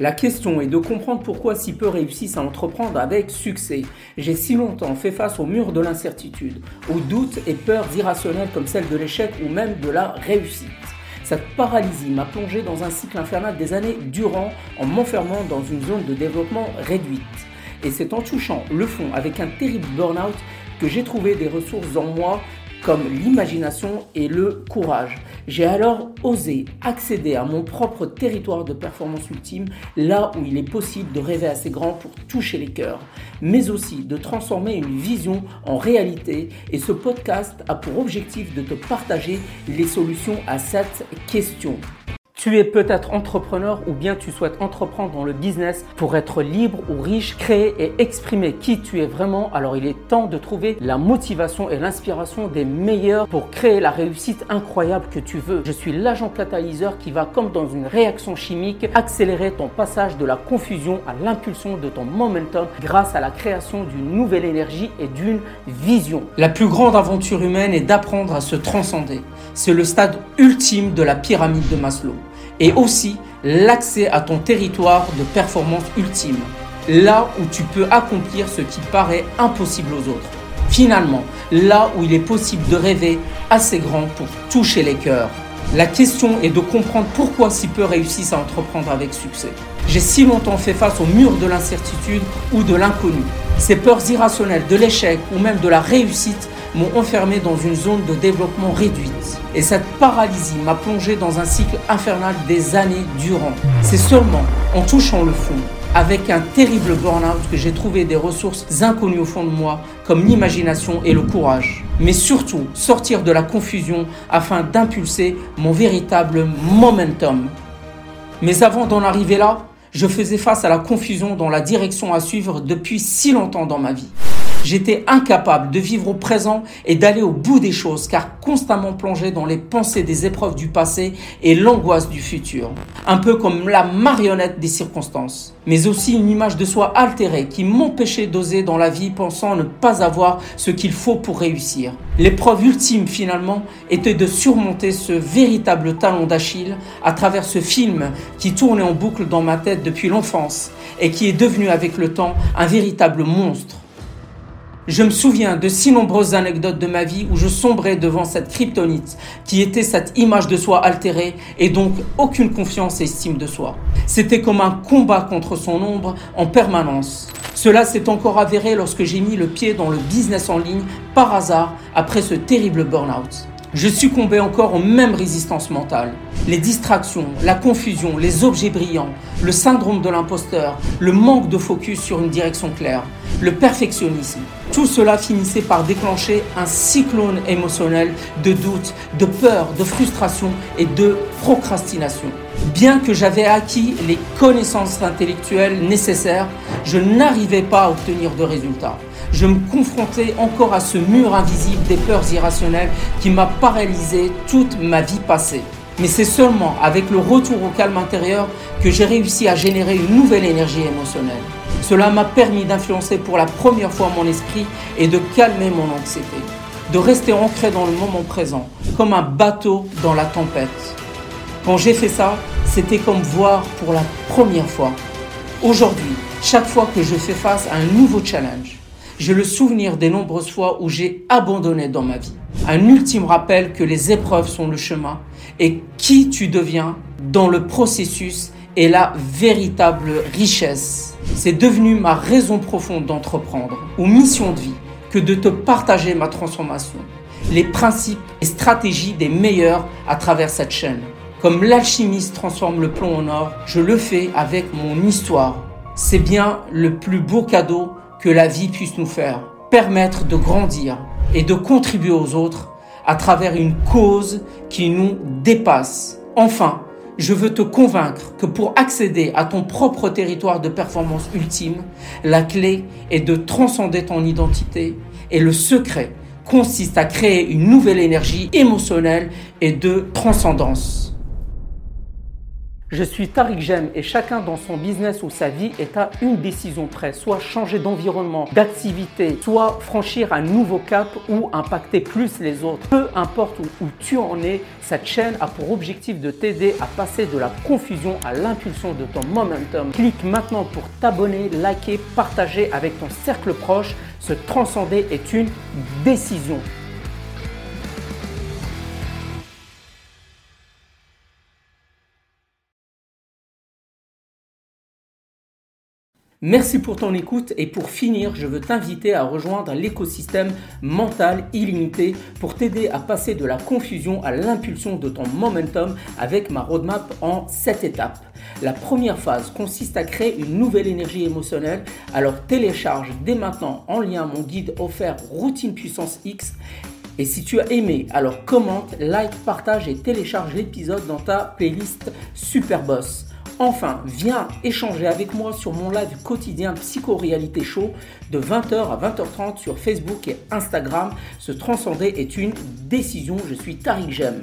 La question est de comprendre pourquoi si peu réussissent à entreprendre avec succès. J'ai si longtemps fait face au mur de l'incertitude, aux doutes et peurs irrationnelles comme celle de l'échec ou même de la réussite. Cette paralysie m'a plongé dans un cycle infernal des années durant en m'enfermant dans une zone de développement réduite. Et c'est en touchant le fond avec un terrible burn-out que j'ai trouvé des ressources en moi comme l'imagination et le courage. J'ai alors osé accéder à mon propre territoire de performance ultime, là où il est possible de rêver assez grand pour toucher les cœurs, mais aussi de transformer une vision en réalité. Et ce podcast a pour objectif de te partager les solutions à cette question. Tu es peut-être entrepreneur ou bien tu souhaites entreprendre dans le business pour être libre ou riche, créer et exprimer qui tu es vraiment. Alors il est temps de trouver la motivation et l'inspiration des meilleurs pour créer la réussite incroyable que tu veux. Je suis l'agent catalyseur qui va comme dans une réaction chimique accélérer ton passage de la confusion à l'impulsion de ton momentum grâce à la création d'une nouvelle énergie et d'une vision. La plus grande aventure humaine est d'apprendre à se transcender. C'est le stade ultime de la pyramide de Maslow et aussi l'accès à ton territoire de performance ultime, là où tu peux accomplir ce qui paraît impossible aux autres. Finalement, là où il est possible de rêver assez grand pour toucher les cœurs. La question est de comprendre pourquoi si peu réussissent à entreprendre avec succès. J'ai si longtemps fait face au mur de l'incertitude ou de l'inconnu. Ces peurs irrationnelles de l'échec ou même de la réussite m'ont enfermé dans une zone de développement réduite. Et cette paralysie m'a plongé dans un cycle infernal des années durant. C'est seulement en touchant le fond, avec un terrible burn-out, que j'ai trouvé des ressources inconnues au fond de moi, comme l'imagination et le courage. Mais surtout, sortir de la confusion afin d'impulser mon véritable momentum. Mais avant d'en arriver là, je faisais face à la confusion dans la direction à suivre depuis si longtemps dans ma vie. J'étais incapable de vivre au présent et d'aller au bout des choses car constamment plongé dans les pensées des épreuves du passé et l'angoisse du futur. Un peu comme la marionnette des circonstances. Mais aussi une image de soi altérée qui m'empêchait d'oser dans la vie pensant ne pas avoir ce qu'il faut pour réussir. L'épreuve ultime finalement était de surmonter ce véritable talon d'Achille à travers ce film qui tournait en boucle dans ma tête depuis l'enfance et qui est devenu avec le temps un véritable monstre. Je me souviens de si nombreuses anecdotes de ma vie où je sombrais devant cette kryptonite qui était cette image de soi altérée et donc aucune confiance et estime de soi. C'était comme un combat contre son ombre en permanence. Cela s'est encore avéré lorsque j'ai mis le pied dans le business en ligne par hasard après ce terrible burn-out. Je succombais encore aux mêmes résistances mentales. Les distractions, la confusion, les objets brillants, le syndrome de l'imposteur, le manque de focus sur une direction claire le perfectionnisme. Tout cela finissait par déclencher un cyclone émotionnel de doute, de peur, de frustration et de procrastination. Bien que j'avais acquis les connaissances intellectuelles nécessaires, je n'arrivais pas à obtenir de résultats. Je me confrontais encore à ce mur invisible des peurs irrationnelles qui m'a paralysé toute ma vie passée. Mais c'est seulement avec le retour au calme intérieur que j'ai réussi à générer une nouvelle énergie émotionnelle. Cela m'a permis d'influencer pour la première fois mon esprit et de calmer mon anxiété, de rester ancré dans le moment présent, comme un bateau dans la tempête. Quand j'ai fait ça, c'était comme voir pour la première fois. Aujourd'hui, chaque fois que je fais face à un nouveau challenge, j'ai le souvenir des nombreuses fois où j'ai abandonné dans ma vie. Un ultime rappel que les épreuves sont le chemin et qui tu deviens dans le processus est la véritable richesse. C'est devenu ma raison profonde d'entreprendre ou mission de vie que de te partager ma transformation, les principes et stratégies des meilleurs à travers cette chaîne. Comme l'alchimiste transforme le plomb en or, je le fais avec mon histoire. C'est bien le plus beau cadeau que la vie puisse nous faire. Permettre de grandir et de contribuer aux autres à travers une cause qui nous dépasse. Enfin, je veux te convaincre que pour accéder à ton propre territoire de performance ultime, la clé est de transcender ton identité et le secret consiste à créer une nouvelle énergie émotionnelle et de transcendance. Je suis Tariq Jem et chacun dans son business ou sa vie est à une décision près, soit changer d'environnement, d'activité, soit franchir un nouveau cap ou impacter plus les autres. Peu importe où, tu en es, cette chaîne a pour objectif de t'aider à passer de la confusion à l'impulsion de ton momentum. Clique maintenant pour t'abonner, liker, partager avec ton cercle proche. Se transcender est une décision. Merci pour ton écoute et pour finir, je veux t'inviter à rejoindre l'écosystème mental illimité pour t'aider à passer de la confusion à l'impulsion de ton momentum avec ma roadmap en 7 étapes. La première phase consiste à créer une nouvelle énergie émotionnelle, alors télécharge dès maintenant en lien mon guide offert Routine Puissance X et si tu as aimé, alors commente, like, partage et télécharge l'épisode dans ta playlist Superboss. Enfin, viens échanger avec moi sur mon live quotidien Psycho-Réalité Show de 20h à 20h30 sur Facebook et Instagram. Se transcender est une décision. Je suis Tariq Jem.